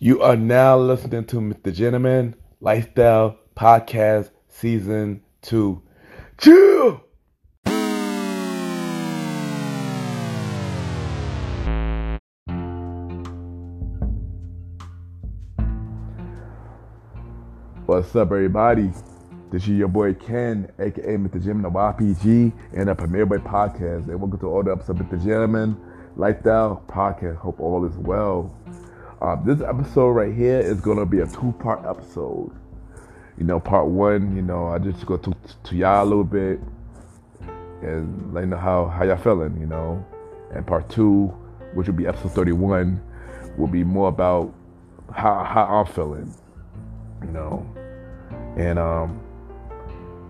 You are now listening to Mr. Gentleman Lifestyle Podcast Season 2. Chill! What's up, everybody? This is your boy Ken, aka Mr. Gentleman of YPG and the Premier Boy Podcast. And welcome to all the episodes of Mr. Gentleman Lifestyle Podcast. Hope all is well. Um, this episode right here is going to be a two part episode. You know, part one, you know, I just go to, to y'all a little bit and let you know how, how y'all feeling, you know. And part two, which will be episode 31, will be more about how, how I'm feeling, you know. And um,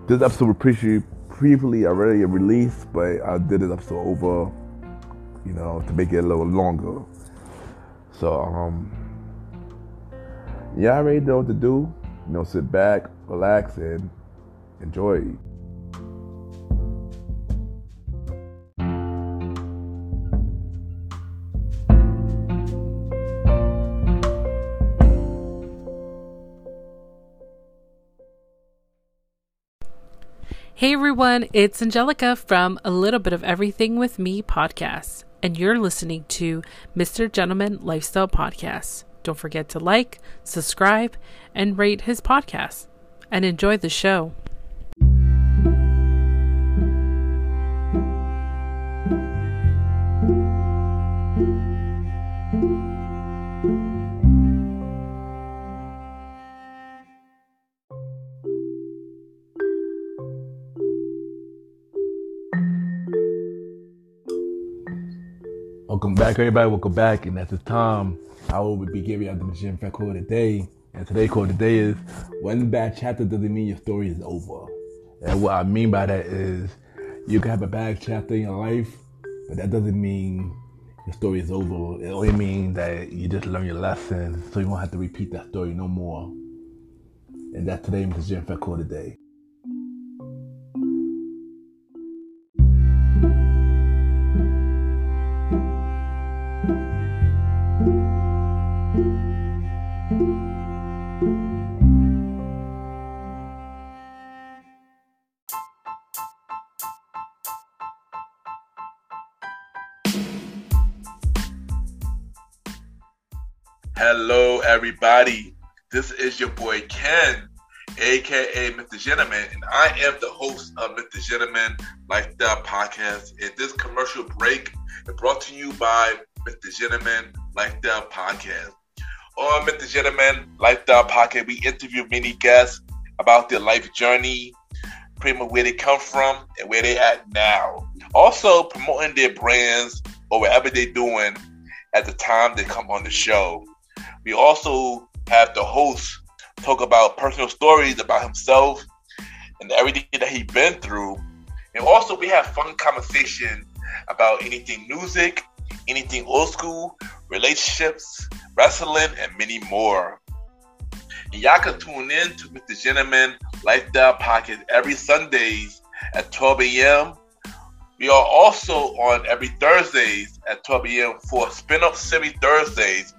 this episode was pretty previously already released, but I did this episode over, you know, to make it a little longer. So, um, yeah, I already know what to do. You know, sit back, relax, and enjoy. Hey everyone, it's Angelica from A Little Bit of Everything with Me podcast, and you're listening to Mr. Gentleman Lifestyle Podcast. Don't forget to like, subscribe, and rate his podcast, and enjoy the show. Back, everybody. Welcome back. And at this time, I will be giving out the Magician Fact Quote of the Day. And today's quote of the day is One bad chapter doesn't mean your story is over. And what I mean by that is you can have a bad chapter in your life, but that doesn't mean your story is over. It only means that you just learn your lesson so you won't have to repeat that story no more. And that's today's Magician Fact Quote of Hello, everybody. This is your boy Ken, aka Mr. Gentleman, and I am the host of Mr. Gentleman Lifestyle Podcast. And this commercial break is brought to you by Mr. Gentleman Lifestyle Podcast. On Mr. Gentleman Lifestyle Podcast, we interview many guests about their life journey, pretty much where they come from and where they at now. Also promoting their brands or whatever they're doing at the time they come on the show. We also have the host talk about personal stories about himself and everything that he's been through. And also we have fun conversation about anything music, anything old school, relationships, wrestling, and many more. And y'all can tune in to Mr. Gentleman Lifestyle Podcast every Sundays at 12 a.m. We are also on every Thursdays at 12 a.m. for Spin-Off Series Thursdays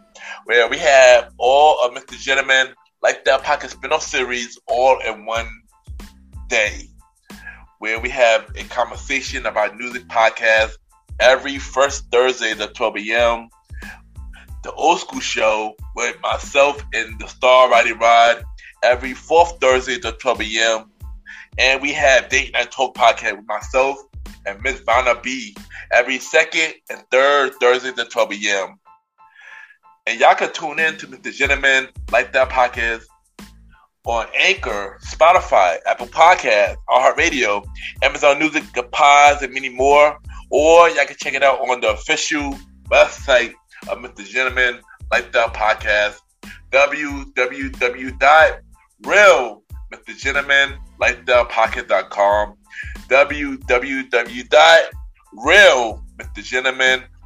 where we have all of Mr. Gentleman Lifestyle Podcast spin-off series all in one day, where we have a conversation about music podcast every first Thursday at 12 a.m. The old school show with myself and the Star Roddy Rod every fourth Thursday at 12 a.m. And we have Date Night Talk podcast with myself and Miss Vanna B every second and third Thursday at 12 a.m. And y'all can tune in to Mr. Gentleman Lifestyle Podcast on Anchor, Spotify, Apple Podcasts, iHeartRadio, Amazon Music, The Pods, and many more. Or y'all can check it out on the official website of Mr. Gentleman Lifestyle Podcast, www.realmrgentlemanlifestylepodcast.com,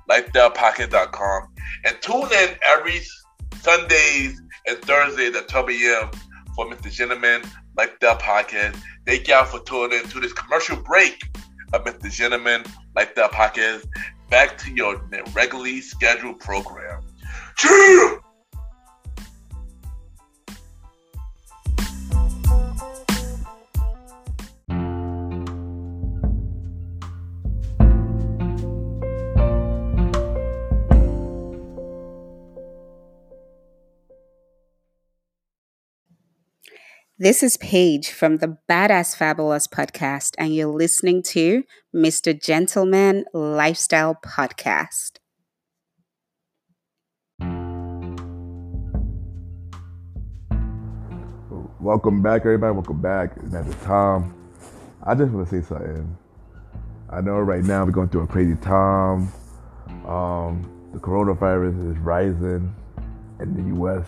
www.realmrgentlemanlifestylepodcast.com, and tune in every Sundays and Thursdays at 12 a.m. for Mr. Gentleman Lifestyle Podcast. Thank y'all for tuning in to this commercial break of Mr. Gentleman Lifestyle Podcast. Back to your regularly scheduled program. Cheer! This is Paige from the Badass Fabulous podcast, and you're listening to Mr. Gentleman Lifestyle Podcast. Welcome back, everybody. Welcome back. At the time, I just want to say something. I know right now we're going through a crazy time. Um, the coronavirus is rising in the U.S.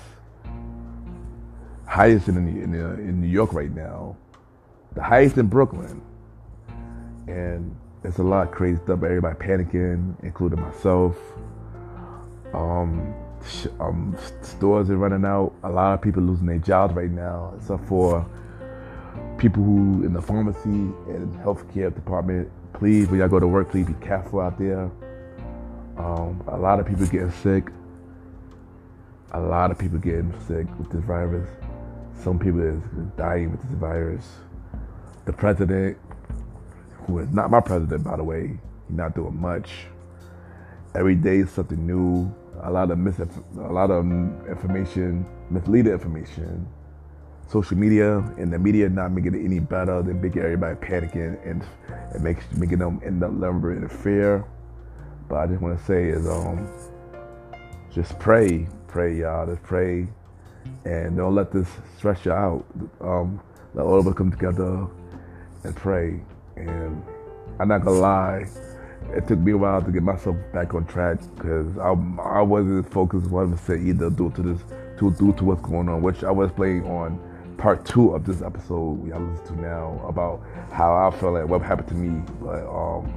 Highest in, in, in New York right now. The highest in Brooklyn. And it's a lot of crazy stuff. Everybody panicking, including myself. Um, um, stores are running out. A lot of people losing their jobs right now, except for people who in the pharmacy and healthcare department. Please, when y'all go to work, please be careful out there. Um, a lot of people getting sick. A lot of people getting sick with this virus. Some people is dying with this virus. The president, who is not my president, by the way, he's not doing much. Every day is something new a lot of mis a lot of information, misleading information. Social media and the media not making it any better than making everybody panicking and and makes making them end up lumbering in fear. But I just want to say is um just pray, pray y'all, just pray, and don't let this stress you out. Um, let all of us come together and pray. And I'm not gonna lie it took me a while to get myself back on track because I, I wasn't focused 100% either due to this, due, due to what's going on, which I was playing on part two of this episode we are listening to now about how I felt like what happened to me. But um,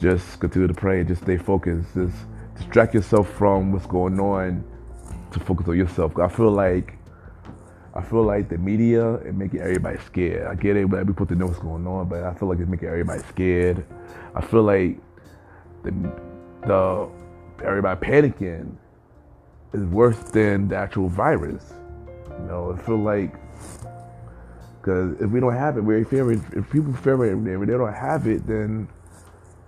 just continue to pray, just stay focused, just distract yourself from what's going on to focus on yourself. I feel like I feel like the media is making everybody scared. I get it, but we put to know what's going on, but I feel like it's making everybody scared. I feel like the the everybody panicking is worse than the actual virus. You know, I feel like because if we don't have it, we're fearing. If people fear it, if they don't have it, then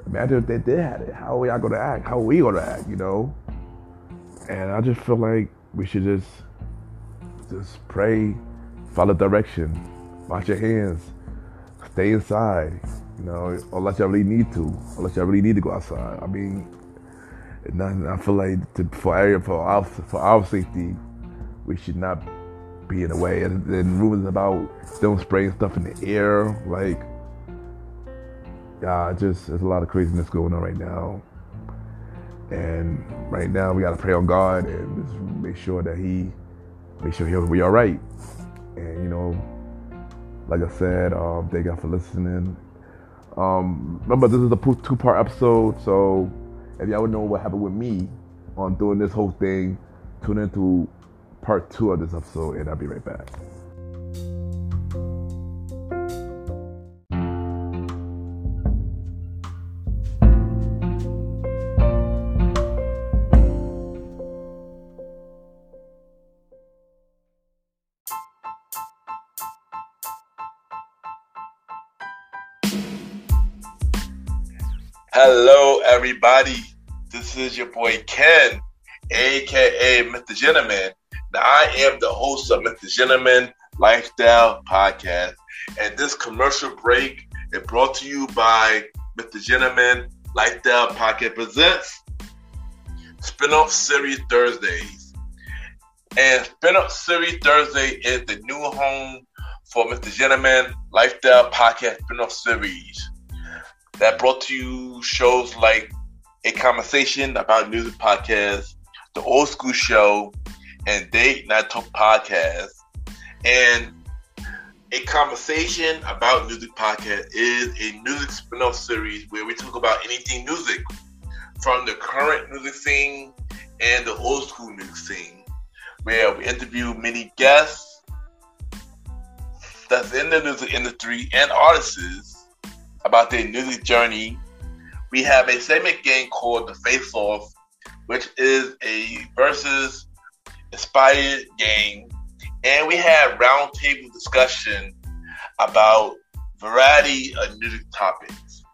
imagine if they did have it. How are y'all gonna act? How are we gonna act? You know. And I just feel like we should just just pray, follow direction, wash your hands, stay inside. You know, unless y'all really need to, unless y'all really need to go outside. I mean, I feel like to, for area for our for our safety, we should not be in the way. And then rumors about them spraying stuff in the air, like, yeah, just there's a lot of craziness going on right now. And right now, we gotta pray on God and just make sure that He, make sure He'll be all right. And you know, like I said, um, thank God for listening. Um, remember, this is a two part episode, so if y'all would know what happened with me on doing this whole thing, tune into part two of this episode, and I'll be right back. Hello, everybody. This is your boy Ken, aka Mr. Gentleman. Now, I am the host of Mr. Gentleman Lifestyle Podcast, and this commercial break is brought to you by Mr. Gentleman Lifestyle Podcast presents Spinoff Series Thursdays. And Spinoff Series Thursday is the new home for Mr. Gentleman Lifestyle Podcast Spinoff Series that brought to you shows like A Conversation About Music Podcast, The Old School Show, and Date Night Talk Podcast. And A Conversation About Music Podcast is a music spin-off series where we talk about anything music from the current music scene and the old school music scene, where we interview many guests that's in the music industry and artists about their music journey. We have a segment game called the Face Off, which is a versus inspired game. And we have roundtable discussion about variety of music topics.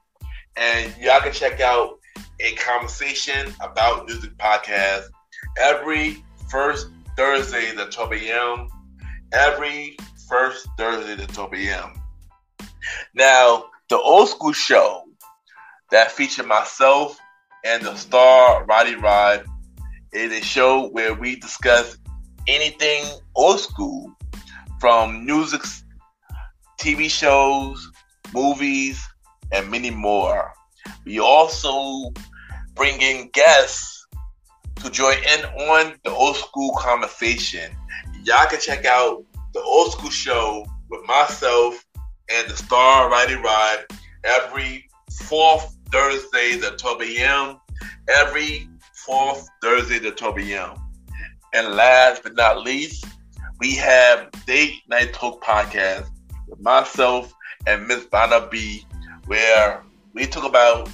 And y'all can check out a conversation about music podcast every first Thursday at 12 a.m. Every first Thursday at 12 a.m. Now, the old school show that featured myself and the star Roddy Rod is a show where we discuss anything old school from music, TV shows, movies, and many more. We also bring in guests to join in on the old school conversation. Y'all can check out the old school show with myself and the star Roddy Rod every fourth Thursday at 12 a.m. Every fourth Thursday at 12 a.m. And last but not least, we have Date Night Talk podcast with myself and Miss Vanna B, where we talk about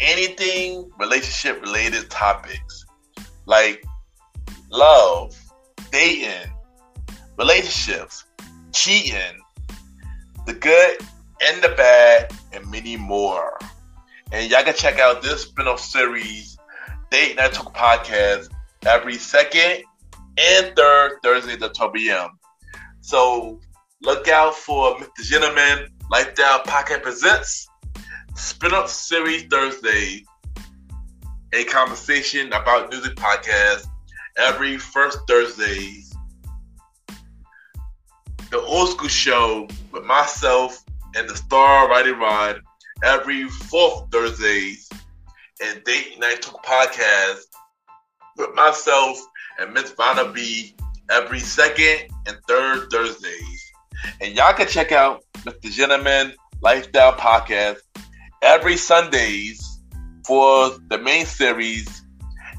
anything relationship related topics like love, dating, relationships, cheating, the good and the bad, and many more. And y'all can check out this spin-off series, Date Night Talk Podcast, every second and third Thursday at 12 p.m. So look out for Mr. Gentleman Lifestyle Podcast Presents Spin-off Series Thursday, a conversation about music podcast every first Thursdays. The old school show with myself and the star Roddy Rod every fourth Thursdays, and Date Night Talk podcast with myself and Miss Vanna B every second and third Thursdays. And y'all can check out Mr. Gentleman Lifestyle Podcast every Sundays for the main series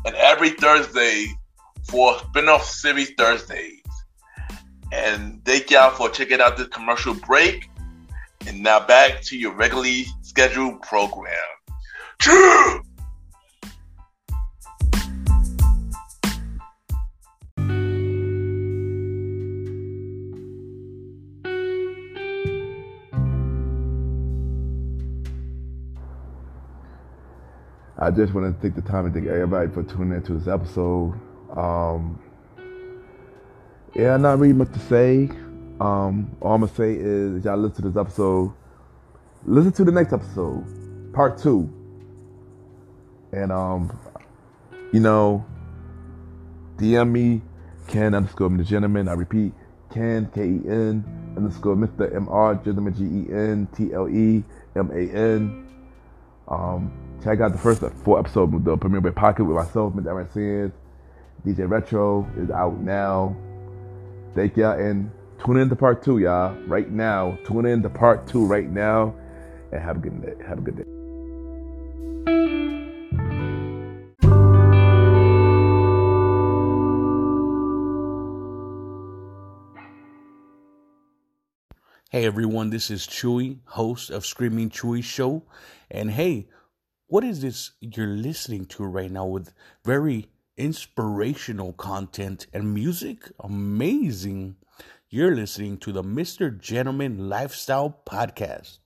and every Thursday for spin-off series Thursdays. And thank y'all for checking out this commercial break. And now back to your regularly scheduled program. True. I just want to take the time to thank everybody for tuning into this episode. Um, yeah, not really much to say. Um, all I'm gonna say is y'all listen to this episode. Listen to the next episode, part two. And um, you know, DM me, Ken underscore Mr. Gentleman. I repeat, Ken K E N underscore Mr. M R Gentleman G E N T L E M A N. Um, check out the first four episodes of the Premier Break Pocket with myself, Mr. Aaron Sands. DJ Retro is out now. Thank y'all and tune in to part two, y'all. Right now. Tune in to part two right now. And have a good day. Have a good day. Hey everyone, this is Chewy, host of Screaming Chewy Show. And hey, what is this you're listening to right now with very inspirational content and music? Amazing. You're listening to the Mr. Gentleman Lifestyle Podcast.